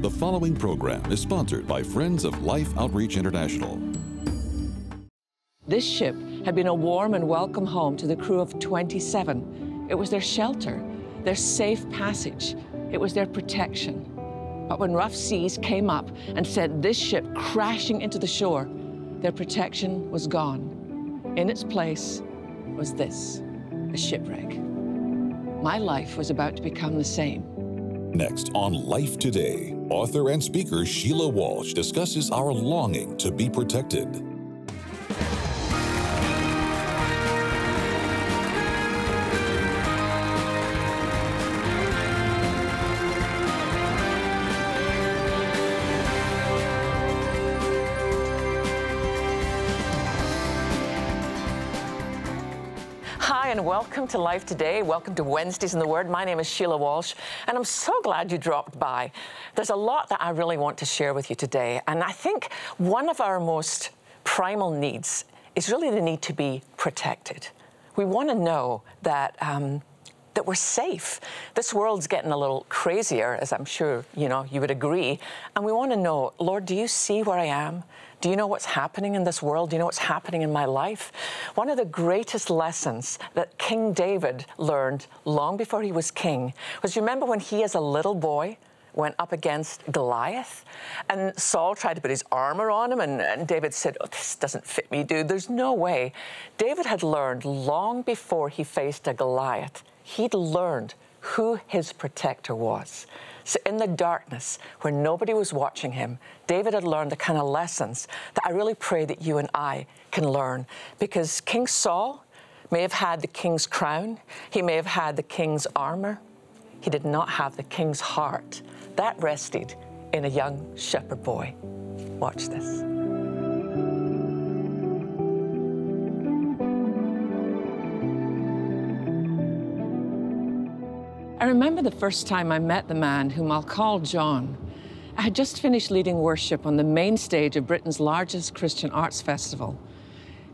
The following program is sponsored by Friends of Life Outreach International. This ship had been a warm and welcome home to the crew of 27. It was their shelter, their safe passage, it was their protection. But when rough seas came up and sent this ship crashing into the shore, their protection was gone. In its place was this a shipwreck. My life was about to become the same. Next on Life Today, author and speaker Sheila Walsh discusses our longing to be protected. Hi, and welcome to Life Today. Welcome to Wednesdays in the Word. My name is Sheila Walsh, and I'm so glad you dropped by. There's a lot that I really want to share with you today, and I think one of our most primal needs is really the need to be protected. We want to know that. Um, that we're safe. This world's getting a little crazier, as I'm sure you know you would agree. And we want to know, Lord, do you see where I am? Do you know what's happening in this world? Do you know what's happening in my life? One of the greatest lessons that King David learned long before he was king was you remember when he, as a little boy, went up against Goliath. And Saul tried to put his armor on him, and, and, David said, Oh, this doesn't fit me, dude. There's no way. David had learned long before he faced a Goliath he'd learned who his protector was. So, in the darkness, where nobody was watching him, David had learned the kind of lessons that I really pray that you and I can learn. Because King Saul may have had the king's crown, he may have had the king's armor, he did not have the king's heart. That rested in a young shepherd boy. Watch this. I remember the first time I met the man whom I'll call John. I had just finished leading worship on the main stage of Britain's largest Christian arts festival.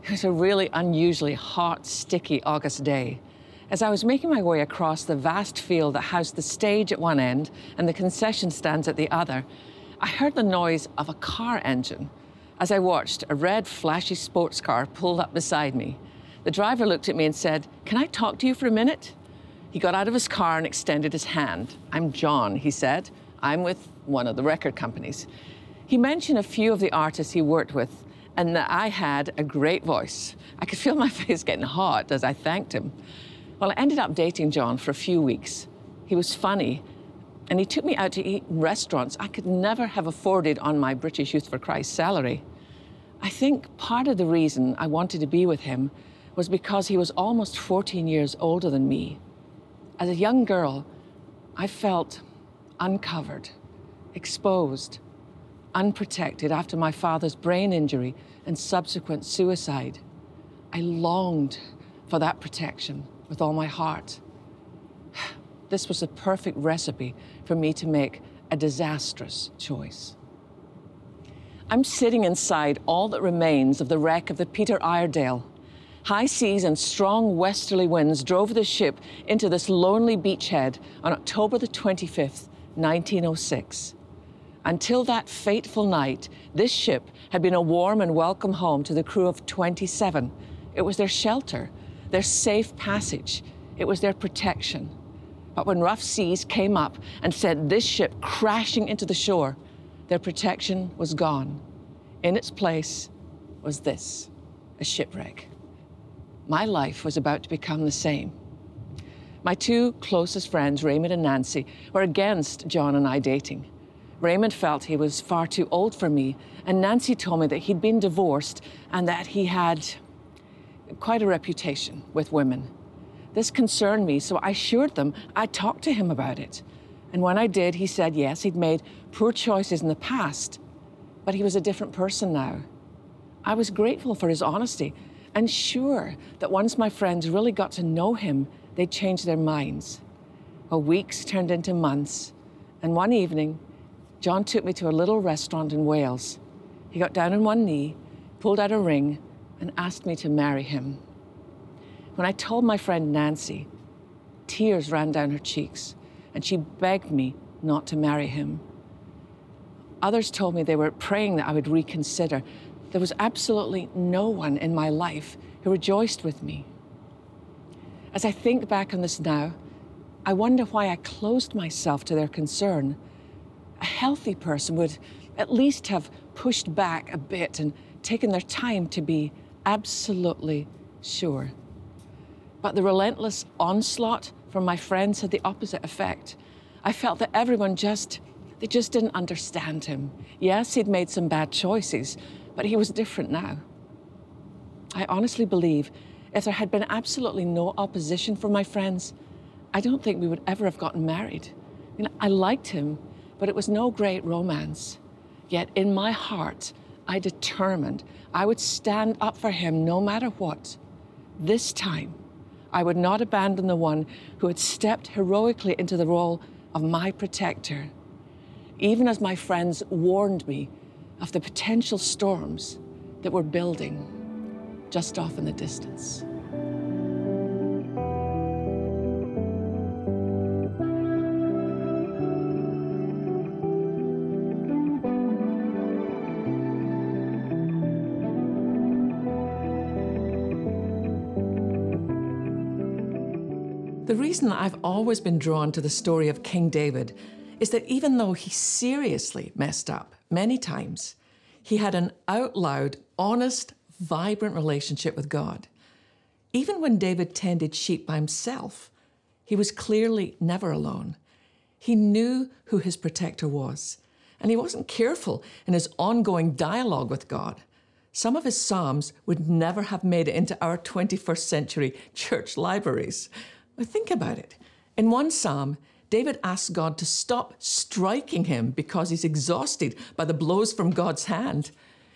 It was a really unusually hot, sticky August day. As I was making my way across the vast field that housed the stage at one end and the concession stands at the other, I heard the noise of a car engine. As I watched, a red, flashy sports car pulled up beside me. The driver looked at me and said, Can I talk to you for a minute? He got out of his car and extended his hand. I'm John, he said. I'm with one of the record companies. He mentioned a few of the artists he worked with and that I had a great voice. I could feel my face getting hot as I thanked him. Well, I ended up dating John for a few weeks. He was funny, and he took me out to eat in restaurants I could never have afforded on my British Youth for Christ salary. I think part of the reason I wanted to be with him was because he was almost 14 years older than me. As a young girl, I felt uncovered, exposed, unprotected after my father's brain injury and subsequent suicide. I longed for that protection with all my heart. This was the perfect recipe for me to make a disastrous choice. I'm sitting inside all that remains of the wreck of the Peter Iredale High seas and strong westerly winds drove the ship into this lonely beachhead on October the 25th, 1906. Until that fateful night, this ship had been a warm and welcome home to the crew of 27. It was their shelter, their safe passage, it was their protection. But when rough seas came up and sent this ship crashing into the shore, their protection was gone. In its place was this a shipwreck my life was about to become the same. My two closest friends, Raymond and Nancy, were against John and I dating. Raymond felt he was far too old for me, and Nancy told me that he'd been divorced and that he had quite a reputation with women. This concerned me, so I assured them I'd talk to him about it. And when I did, he said yes, he'd made poor choices in the past, but he was a different person now. I was grateful for his honesty and sure that once my friends really got to know him, they'd change their minds. Well, weeks turned into months, and one evening, John took me to a little restaurant in Wales. He got down on one knee, pulled out a ring, and asked me to marry him. When I told my friend Nancy, tears ran down her cheeks, and she begged me not to marry him. Others told me they were praying that I would reconsider. There was absolutely no one in my life who rejoiced with me. As I think back on this now, I wonder why I closed myself to their concern. A healthy person would at least have pushed back a bit and taken their time to be absolutely sure. But the relentless onslaught from my friends had the opposite effect. I felt that everyone just, they just didn't understand him. Yes, he'd made some bad choices, but he was different now. I honestly believe if there had been absolutely no opposition from my friends, I don't think we would ever have gotten married. I, mean, I liked him, but it was no great romance. Yet in my heart, I determined I would stand up for him no matter what. This time, I would not abandon the one who had stepped heroically into the role of my protector, even as my friends warned me of the potential storms that were building just off in the distance. The reason I've always been drawn to the story of King David is that even though he seriously messed up many times, he had an out loud, honest, vibrant relationship with God. Even when David tended sheep by himself, he was clearly never alone. He knew who his protector was, and he wasn't careful in his ongoing dialogue with God. Some of his Psalms would never have made it into our 21st century church libraries. But Think about it. In one psalm, David asks God to stop striking him because he's exhausted by the blows from God's hand.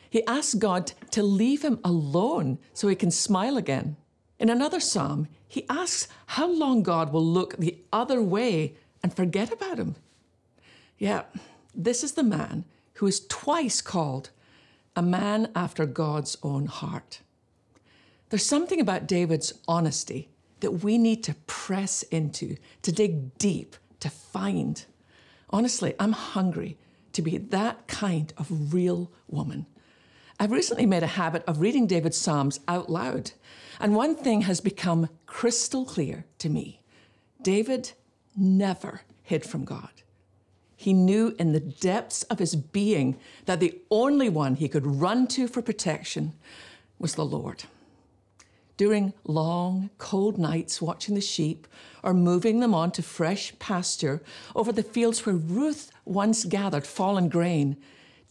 He asks God to leave him alone so he can smile again. In another psalm, he asks how long God will look the other way and forget about him. Yeah, this is the man who is twice called a man after God's own heart. There's something about David's honesty that we need to press into, to dig deep, to find. Honestly, I'm hungry to be that kind of real woman. I've recently made a habit of reading David's Psalms out loud, and one thing has become crystal clear to me David never hid from God. He knew in the depths of his being that the only one he could run to for protection was the Lord during long, cold nights watching the sheep or moving them on to fresh pasture over the fields where Ruth once gathered fallen grain,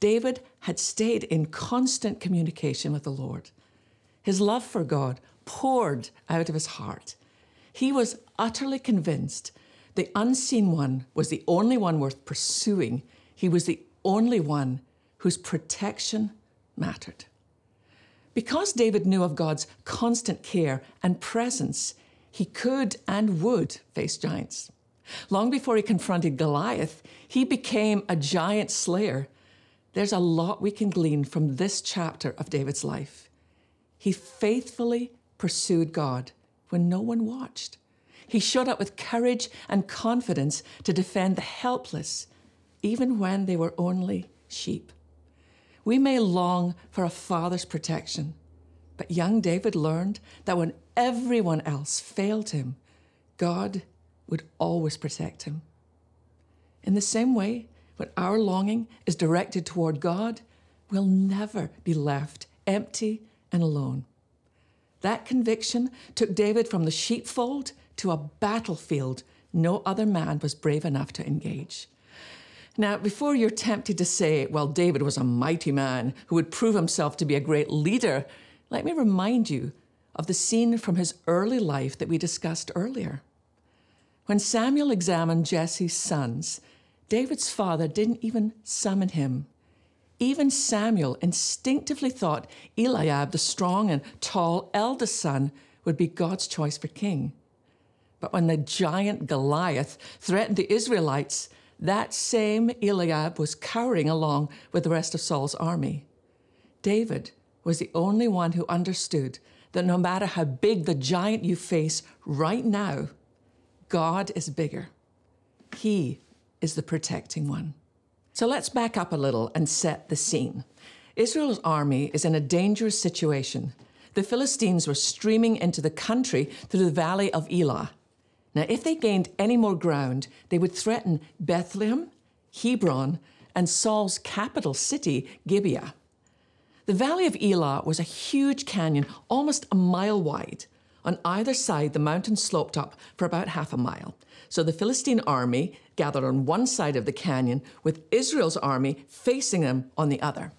David had stayed in constant communication with the Lord. His love for God poured out of his heart. He was utterly convinced the unseen one was the only one worth pursuing. He was the only one whose protection mattered. Because David knew of God's constant care and presence, he could and would face giants. Long before he confronted Goliath, he became a giant slayer. There's a lot we can glean from this chapter of David's life. He faithfully pursued God when no one watched. He showed up with courage and confidence to defend the helpless, even when they were only sheep. We may long for a father's protection, but young David learned that when everyone else failed him, God would always protect him. In the same way, when our longing is directed toward God, we'll never be left empty and alone. That conviction took David from the sheepfold to a battlefield no other man was brave enough to engage. Now, before you're tempted to say, well, David was a mighty man who would prove himself to be a great leader, let me remind you of the scene from his early life that we discussed earlier. When Samuel examined Jesse's sons, David's father didn't even summon him. Even Samuel instinctively thought Eliab, the strong and tall eldest son, would be God's choice for king. But when the giant Goliath threatened the Israelites, that same Eliab was cowering along with the rest of Saul's army. David was the only one who understood that no matter how big the giant you face right now, God is bigger. He is the protecting one. So let's back up a little and set the scene. Israel's army is in a dangerous situation. The Philistines were streaming into the country through the valley of Elah. Now, if they gained any more ground, they would threaten Bethlehem, Hebron, and Saul's capital city, Gibeah. The valley of Elah was a huge canyon, almost a mile wide. On either side, the mountain sloped up for about half a mile. So the Philistine army gathered on one side of the canyon, with Israel's army facing them on the other.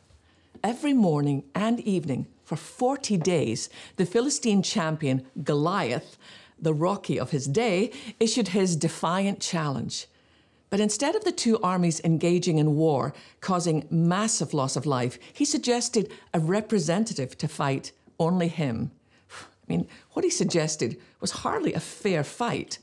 Every morning and evening, for 40 days, the Philistine champion Goliath, the Rocky of his day, issued his defiant challenge. But instead of the two armies engaging in war, causing massive loss of life, he suggested a representative to fight only him. I mean, what he suggested was hardly a fair fight.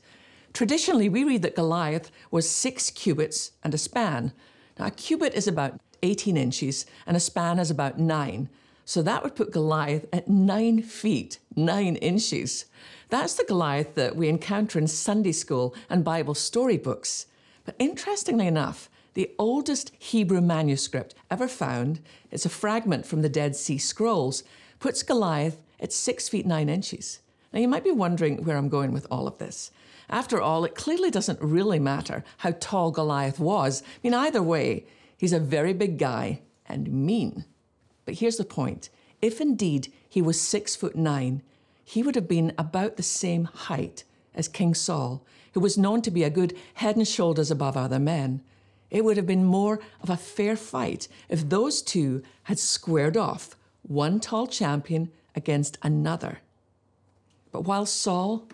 Traditionally, we read that Goliath was six cubits and a span. Now, a cubit is about 18 inches and a span is about nine. So that would put Goliath at nine feet, nine inches. That's the Goliath that we encounter in Sunday school and Bible storybooks. But interestingly enough, the oldest Hebrew manuscript ever found, it's a fragment from the Dead Sea Scrolls, puts Goliath at six feet nine inches. Now, you might be wondering where I'm going with all of this. After all, it clearly doesn't really matter how tall Goliath was. I mean, either way, he's a very big guy and mean. But here's the point if indeed he was six foot nine, he would have been about the same height as King Saul, who was known to be a good head and shoulders above other men. It would have been more of a fair fight if those two had squared off, one tall champion against another. But while Saul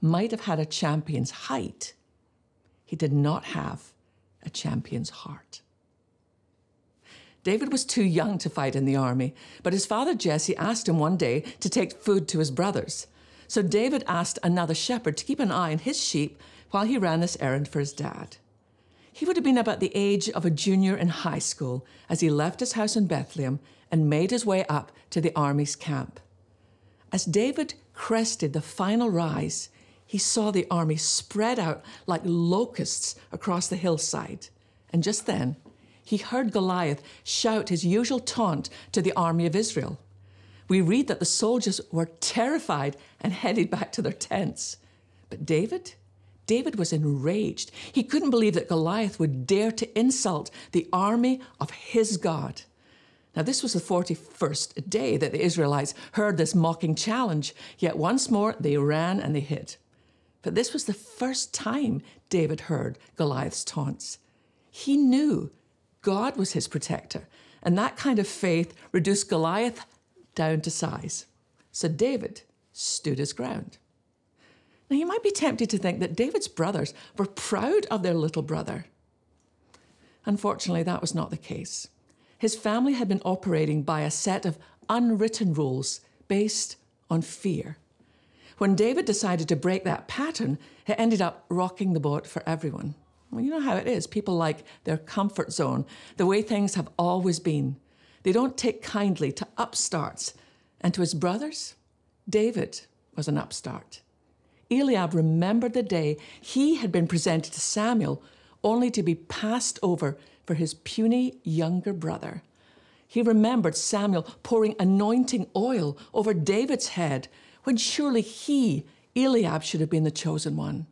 might have had a champion's height, he did not have a champion's heart. David was too young to fight in the army, but his father Jesse asked him one day to take food to his brothers. So David asked another shepherd to keep an eye on his sheep while he ran this errand for his dad. He would have been about the age of a junior in high school as he left his house in Bethlehem and made his way up to the army's camp. As David crested the final rise, he saw the army spread out like locusts across the hillside. And just then, he heard Goliath shout his usual taunt to the army of Israel. We read that the soldiers were terrified and headed back to their tents. But David? David was enraged. He couldn't believe that Goliath would dare to insult the army of his God. Now, this was the 41st day that the Israelites heard this mocking challenge, yet once more they ran and they hid. But this was the first time David heard Goliath's taunts. He knew God was his protector, and that kind of faith reduced Goliath down to size. So David stood his ground. Now, you might be tempted to think that David's brothers were proud of their little brother. Unfortunately, that was not the case. His family had been operating by a set of unwritten rules based on fear. When David decided to break that pattern, it ended up rocking the boat for everyone. Well, you know how it is. People like their comfort zone, the way things have always been. They don't take kindly to upstarts. And to his brothers, David was an upstart. Eliab remembered the day he had been presented to Samuel only to be passed over for his puny younger brother. He remembered Samuel pouring anointing oil over David's head when surely he, Eliab, should have been the chosen one.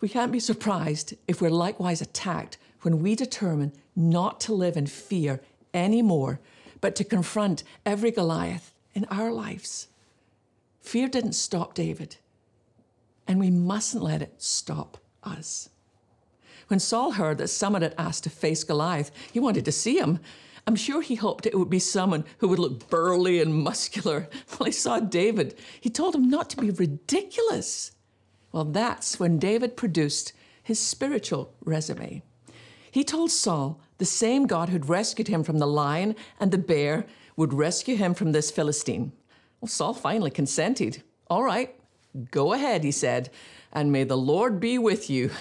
We can't be surprised if we're likewise attacked when we determine not to live in fear anymore, but to confront every Goliath in our lives. Fear didn't stop David, and we mustn't let it stop us. When Saul heard that someone had asked to face Goliath, he wanted to see him. I'm sure he hoped it would be someone who would look burly and muscular. Well, he saw David. He told him not to be ridiculous. Well, that's when David produced his spiritual resume. He told Saul the same God who'd rescued him from the lion and the bear would rescue him from this Philistine. Well, Saul finally consented. All right, go ahead, he said, and may the Lord be with you.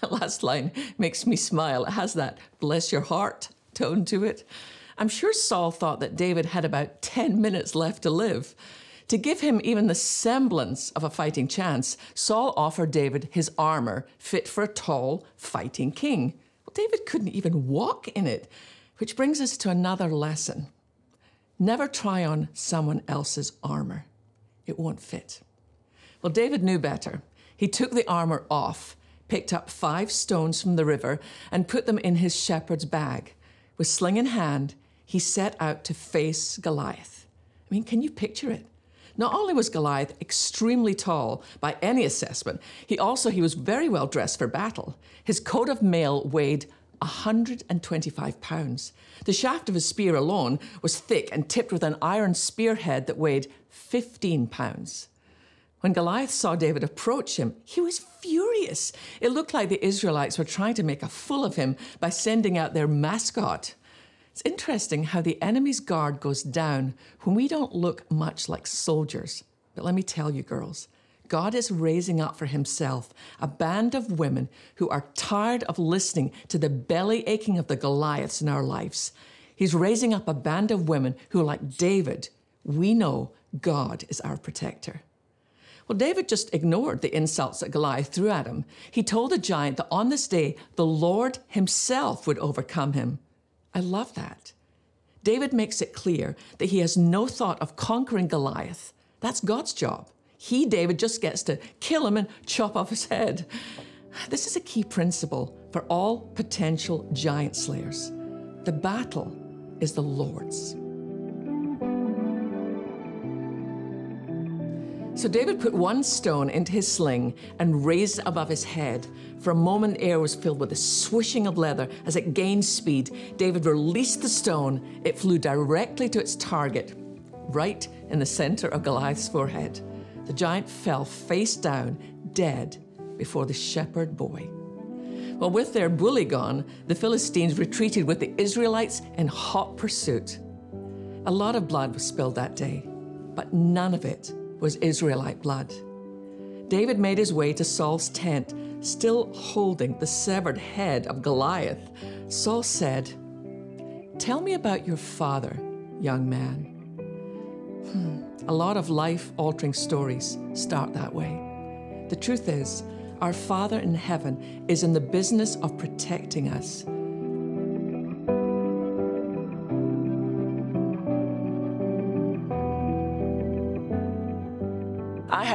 That last line makes me smile. It has that bless your heart tone to it. I'm sure Saul thought that David had about 10 minutes left to live. To give him even the semblance of a fighting chance, Saul offered David his armor fit for a tall, fighting king. Well, David couldn't even walk in it, which brings us to another lesson. Never try on someone else's armor, it won't fit. Well, David knew better. He took the armor off, picked up five stones from the river, and put them in his shepherd's bag. With sling in hand, he set out to face Goliath. I mean, can you picture it? Not only was Goliath extremely tall by any assessment, he also he was very well dressed for battle. His coat of mail weighed 125 pounds. The shaft of his spear alone was thick and tipped with an iron spearhead that weighed 15 pounds. When Goliath saw David approach him, he was furious. It looked like the Israelites were trying to make a fool of him by sending out their mascot. It's interesting how the enemy's guard goes down when we don't look much like soldiers. But let me tell you, girls, God is raising up for himself a band of women who are tired of listening to the belly aching of the Goliaths in our lives. He's raising up a band of women who, like David, we know God is our protector. Well, David just ignored the insults that Goliath threw at him. He told the giant that on this day, the Lord himself would overcome him. I love that. David makes it clear that he has no thought of conquering Goliath. That's God's job. He, David, just gets to kill him and chop off his head. This is a key principle for all potential giant slayers. The battle is the Lord's. So David put one stone into his sling and raised it above his head. For a moment, the air was filled with a swishing of leather. As it gained speed, David released the stone. It flew directly to its target, right in the center of Goliath's forehead. The giant fell face down, dead, before the shepherd boy. Well, with their bully gone, the Philistines retreated with the Israelites in hot pursuit. A lot of blood was spilled that day, but none of it was Israelite blood. David made his way to Saul's tent, still holding the severed head of Goliath. Saul said, Tell me about your father, young man. Hmm. A lot of life altering stories start that way. The truth is, our Father in heaven is in the business of protecting us.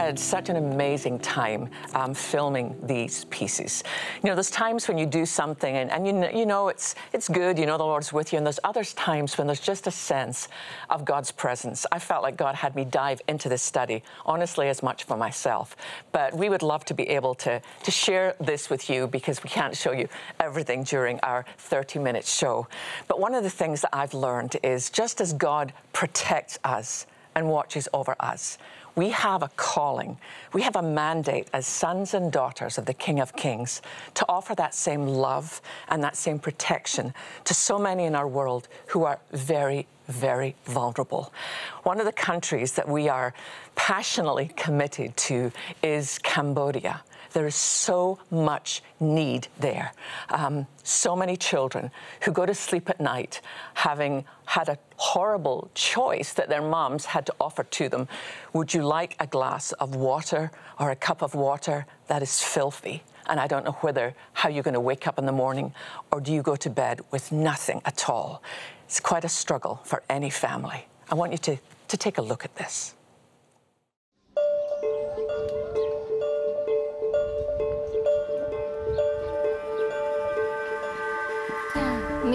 Had such an amazing time um, filming these pieces. You know, there's times when you do something and, and you, know, you know it's, it's good, you know the Lord's with you, and there's other times when there's just a sense of God's presence. I felt like God had me dive into this study, honestly, as much for myself. But we would love to be able to, to share this with you because we can't show you everything during our 30 minute show. But one of the things that I've learned is just as God protects us and watches over us, we have a calling, we have a mandate as sons and daughters of the King of Kings to offer that same love and that same protection to so many in our world who are very, very vulnerable. One of the countries that we are passionately committed to is Cambodia. There is so much need there. Um, so many children who go to sleep at night having had a horrible choice that their moms had to offer to them. Would you like a glass of water or a cup of water that is filthy? And I don't know whether how you're going to wake up in the morning or do you go to bed with nothing at all. It's quite a struggle for any family. I want you to, to take a look at this.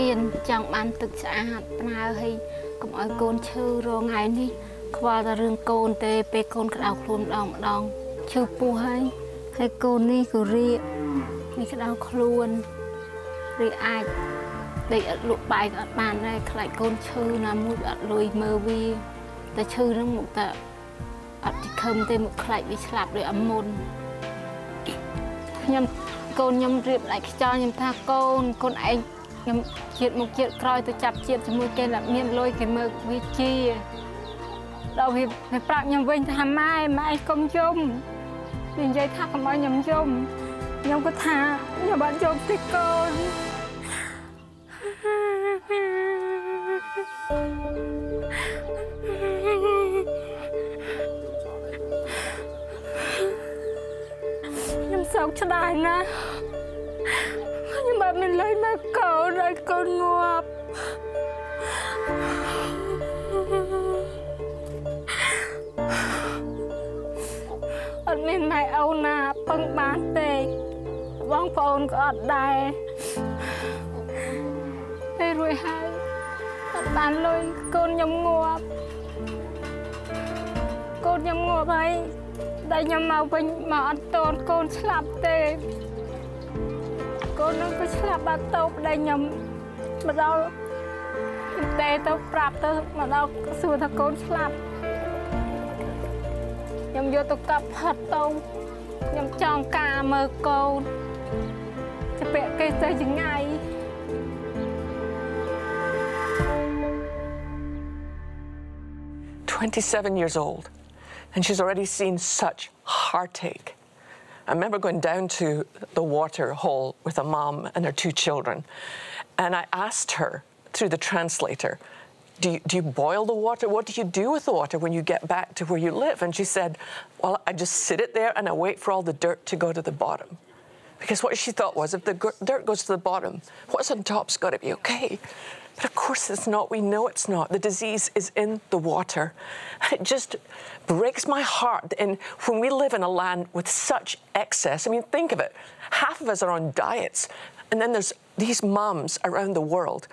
មានចង់បានទឹកស្អាតផ្នើឲ្យកុំឲ្យកូនឈឺរងថ្ងៃនេះខ្វល់តែរឿងកូនទេពេលកូនក្តៅខ្លួនម្ដងម្ដងឈឺពោះហើយហើយកូននេះក៏រៀកនេះក្តៅខ្លួនរៀកអាចដេកអត់លក់បាយក៏អត់បានដែរខ្លាចកូនឈឺណាមួយអត់លុយមើលវាតែឈឺហ្នឹងមកតែអត់ទីខឹមទេមកខ្លាចវាស្លាប់ដោយអមុនខ្ញុំកូនខ្ញុំរៀប lại ខ្យល់ខ្ញុំថាកូនកូនឯង ខ្ញុំជាតិមុខជាតិក្រោយទៅចាប់ជាតិជាមួយគេដែលមានលុយគេមើលវាជាដល់វាវាប្រាប់ខ្ញុំវិញថាម៉ែម៉ែកុំយំវានិយាយថាកុំឲ្យខ្ញុំយំខ្ញុំក៏ថាខ្ញុំបានយំពីកូនខ្ញុំសោកស្ដាយណាស់ ខ្ញុំបានមានលេងមកកូនឲ្យកូនងាប់អត់មានម៉ែអូនណាពឹងបានទេបងប្អូនក៏អត់ដែរពេលរួចហើយអត់បានលុយកូនខ្ញុំងាប់កូនខ្ញុំងាប់ហើយដែលខ្ញុំមកវិញមកអត់តន់កូនស្លាប់ទេ កូននឹងក៏ស្លាប់បាត់ទៅប្តីខ្ញុំមកដល់តែទៅប្រាប់ទៅមកដល់សួរថាកូនស្លាប់ខ្ញុំយកទៅកាប់ផាត់ទៅខ្ញុំចង់ការមើលកូនจะពាក់គេទៅចងាយ 27 years old, and she's already seen such heartache. I remember going down to the water hole with a mom and her two children, and I asked her through the translator, do you, do you boil the water? What do you do with the water when you get back to where you live? And she said, Well, I just sit it there and I wait for all the dirt to go to the bottom. Because what she thought was if the dirt goes to the bottom, what's on top's got to be okay. But of course it's not. We know it's not. The disease is in the water. It just breaks my heart. And when we live in a land with such excess, I mean, think of it. Half of us are on diets. And then there's these mums around the world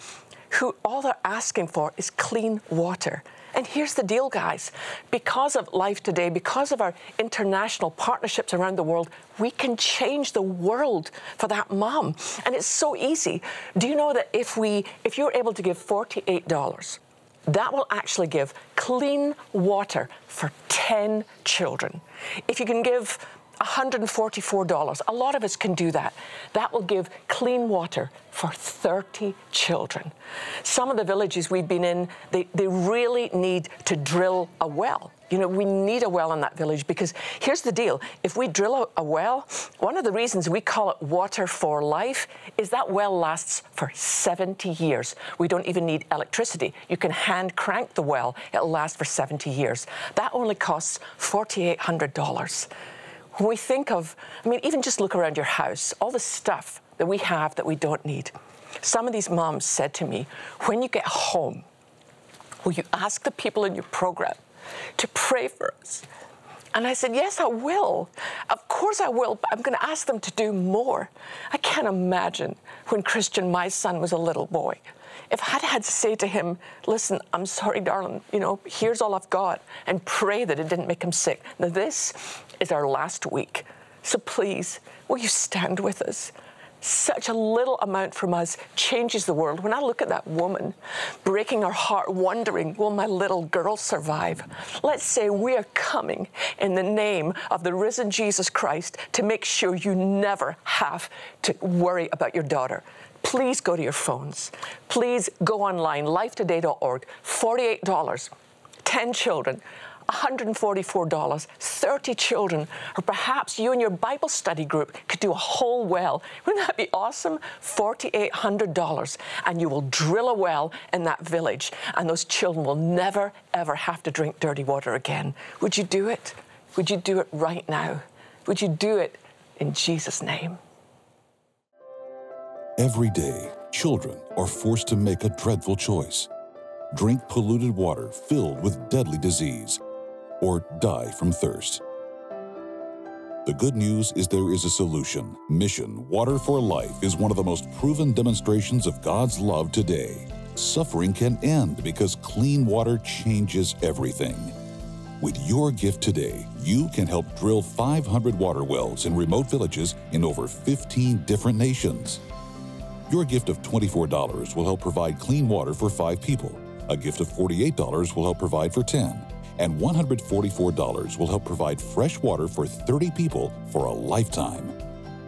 who all they're asking for is clean water. And here's the deal, guys. Because of Life Today, because of our international partnerships around the world, we can change the world for that mom. And it's so easy. Do you know that if we if you're able to give $48, that will actually give clean water for 10 children. If you can give $144. A lot of us can do that. That will give clean water for 30 children. Some of the villages we've been in, they, they really need to drill a well. You know, we need a well in that village because here's the deal. If we drill a, a, well, one of the reasons we call it water for life is that well lasts for 70 years. We don't even need electricity. You can hand crank the well, it'll last for 70 years. That only costs $4,800 when we think of, I mean, even just look around your house, all the stuff that we have that we don't need. Some of these moms said to me, when you get home, will you ask the people in your program to pray for us? And I said, Yes, I will. Of course I will, but I'm going to ask them to do more. I can't imagine when Christian, my son, was a little boy. If I'd had to say to him, Listen, I'm sorry, darling, you know, here's all I've got, and pray that it didn't make him sick. Now, this is our last week. So please, will you stand with us? Such a little amount from us changes the world. When I look at that woman breaking her heart, wondering, will my little girl survive? Let's say we are coming in the name of the risen Jesus Christ to make sure you never have to worry about your daughter. Please go to your phones. Please go online, lifetoday.org. $48, 10 children. $144, 30 children, or perhaps you and your Bible study group could do a whole well. Wouldn't that be awesome? $4,800, and you will drill a well in that village, and those children will never, ever have to drink dirty water again. Would you do it? Would you do it right now? Would you do it in Jesus' name? Every day, children are forced to make a dreadful choice drink polluted water filled with deadly disease or die from thirst. The good news is there is a solution. Mission Water for Life is one of the most proven demonstrations of God's love today. Suffering can end because clean water changes everything. With your gift today, you can help drill 500 water wells in remote villages in over 15 different nations. Your gift of $24 will help provide clean water for five people. A gift of $48 will help provide for 10 and $144 will help provide fresh water for 30 people for a lifetime.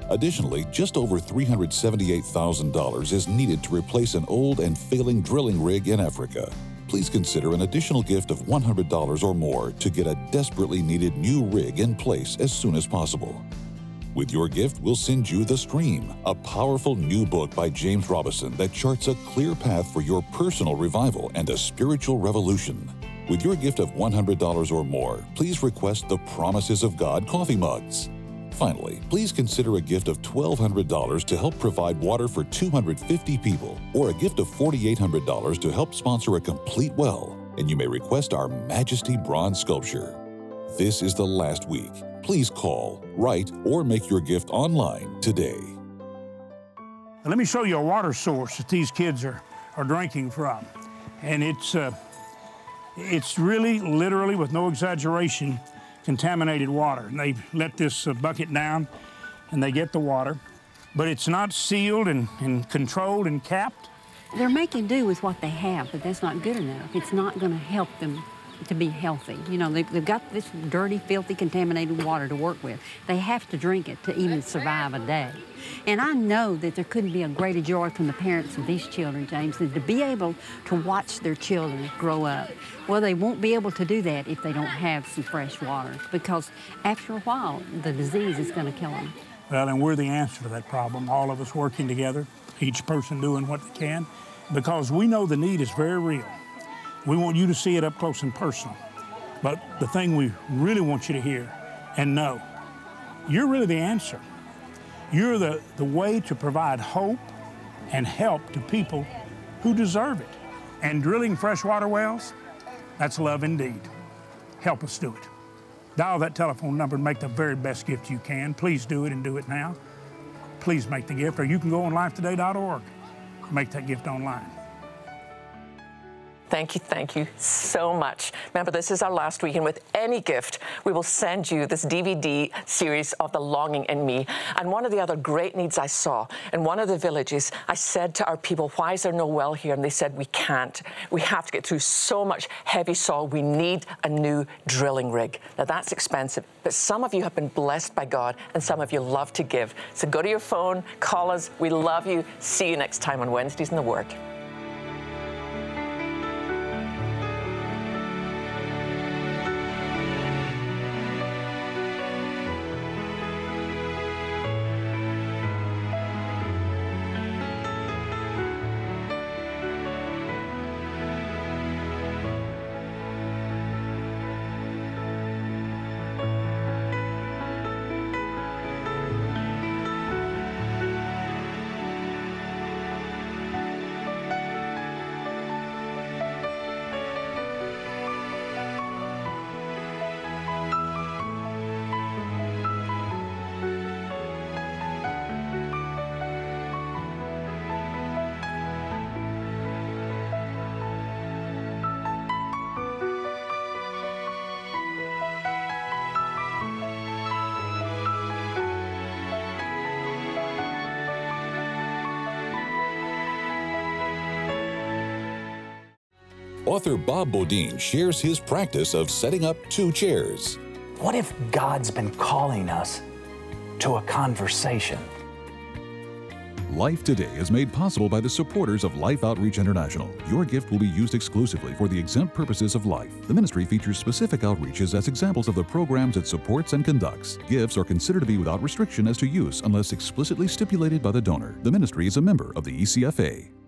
Additionally, just over $378,000 is needed to replace an old and failing drilling rig in Africa. Please consider an additional gift of $100 or more to get a desperately needed new rig in place as soon as possible. With your gift, we'll send you The Stream, a powerful new book by James Robison that charts a clear path for your personal revival and a spiritual revolution. With your gift of $100 or more, please request the Promises of God coffee mugs. Finally, please consider a gift of $1,200 to help provide water for 250 people, or a gift of $4,800 to help sponsor a complete well, and you may request our Majesty Bronze Sculpture. This is the last week. Please call, write, or make your gift online today. Let me show you a water source that these kids are, are drinking from. And it's, uh, it's really, literally, with no exaggeration, contaminated water. And they let this uh, bucket down and they get the water. But it's not sealed and, and controlled and capped. They're making do with what they have, but that's not good enough. It's not going to help them to be healthy. You know, they've, they've, got this dirty, filthy, contaminated water to work with. They have to drink it to even survive a day. And I know that there couldn't be a greater joy from the parents of these children, James, than to be able to watch their children grow up. Well, they won't be able to do that if they don't have some fresh water because after a while, the disease is going to kill them. Well, and we're the answer to that problem, all of us working together, each person doing what they can, because we know the need is very real. We want you to see it up close and personal. But the thing we really want you to hear and know, you're really the answer. You're the, the way to provide hope and help to people who deserve it. And drilling freshwater wells, that's love indeed. Help us do it. Dial that telephone number and make the very best gift you can. Please do it and do it now. Please make the gift, or you can go on lifetoday.org. Make that gift online. Thank you, thank you so much. Remember, this is our last week, and with any gift, we will send you this DVD series of The Longing in Me. And one of the other great needs I saw in one of the villages, I said to our people, Why is there no well here? And they said, We can't. We have to get through so much heavy soil. We need a new drilling rig. Now, that's expensive, but some of you have been blessed by God, and some of you love to give. So go to your phone, call us. We love you. See you next time on Wednesdays in the Word. Author Bob Beaudine shares his practice of setting up two chairs. What if God's been calling us to a conversation? Life Today is made possible by the supporters of Life Outreach International. Your gift will be used exclusively for the exempt purposes of life. The ministry features specific outreaches as examples of the programs it supports and conducts. Gifts are considered to be without restriction as to use unless explicitly stipulated by the donor. The ministry is a member of the ECFA.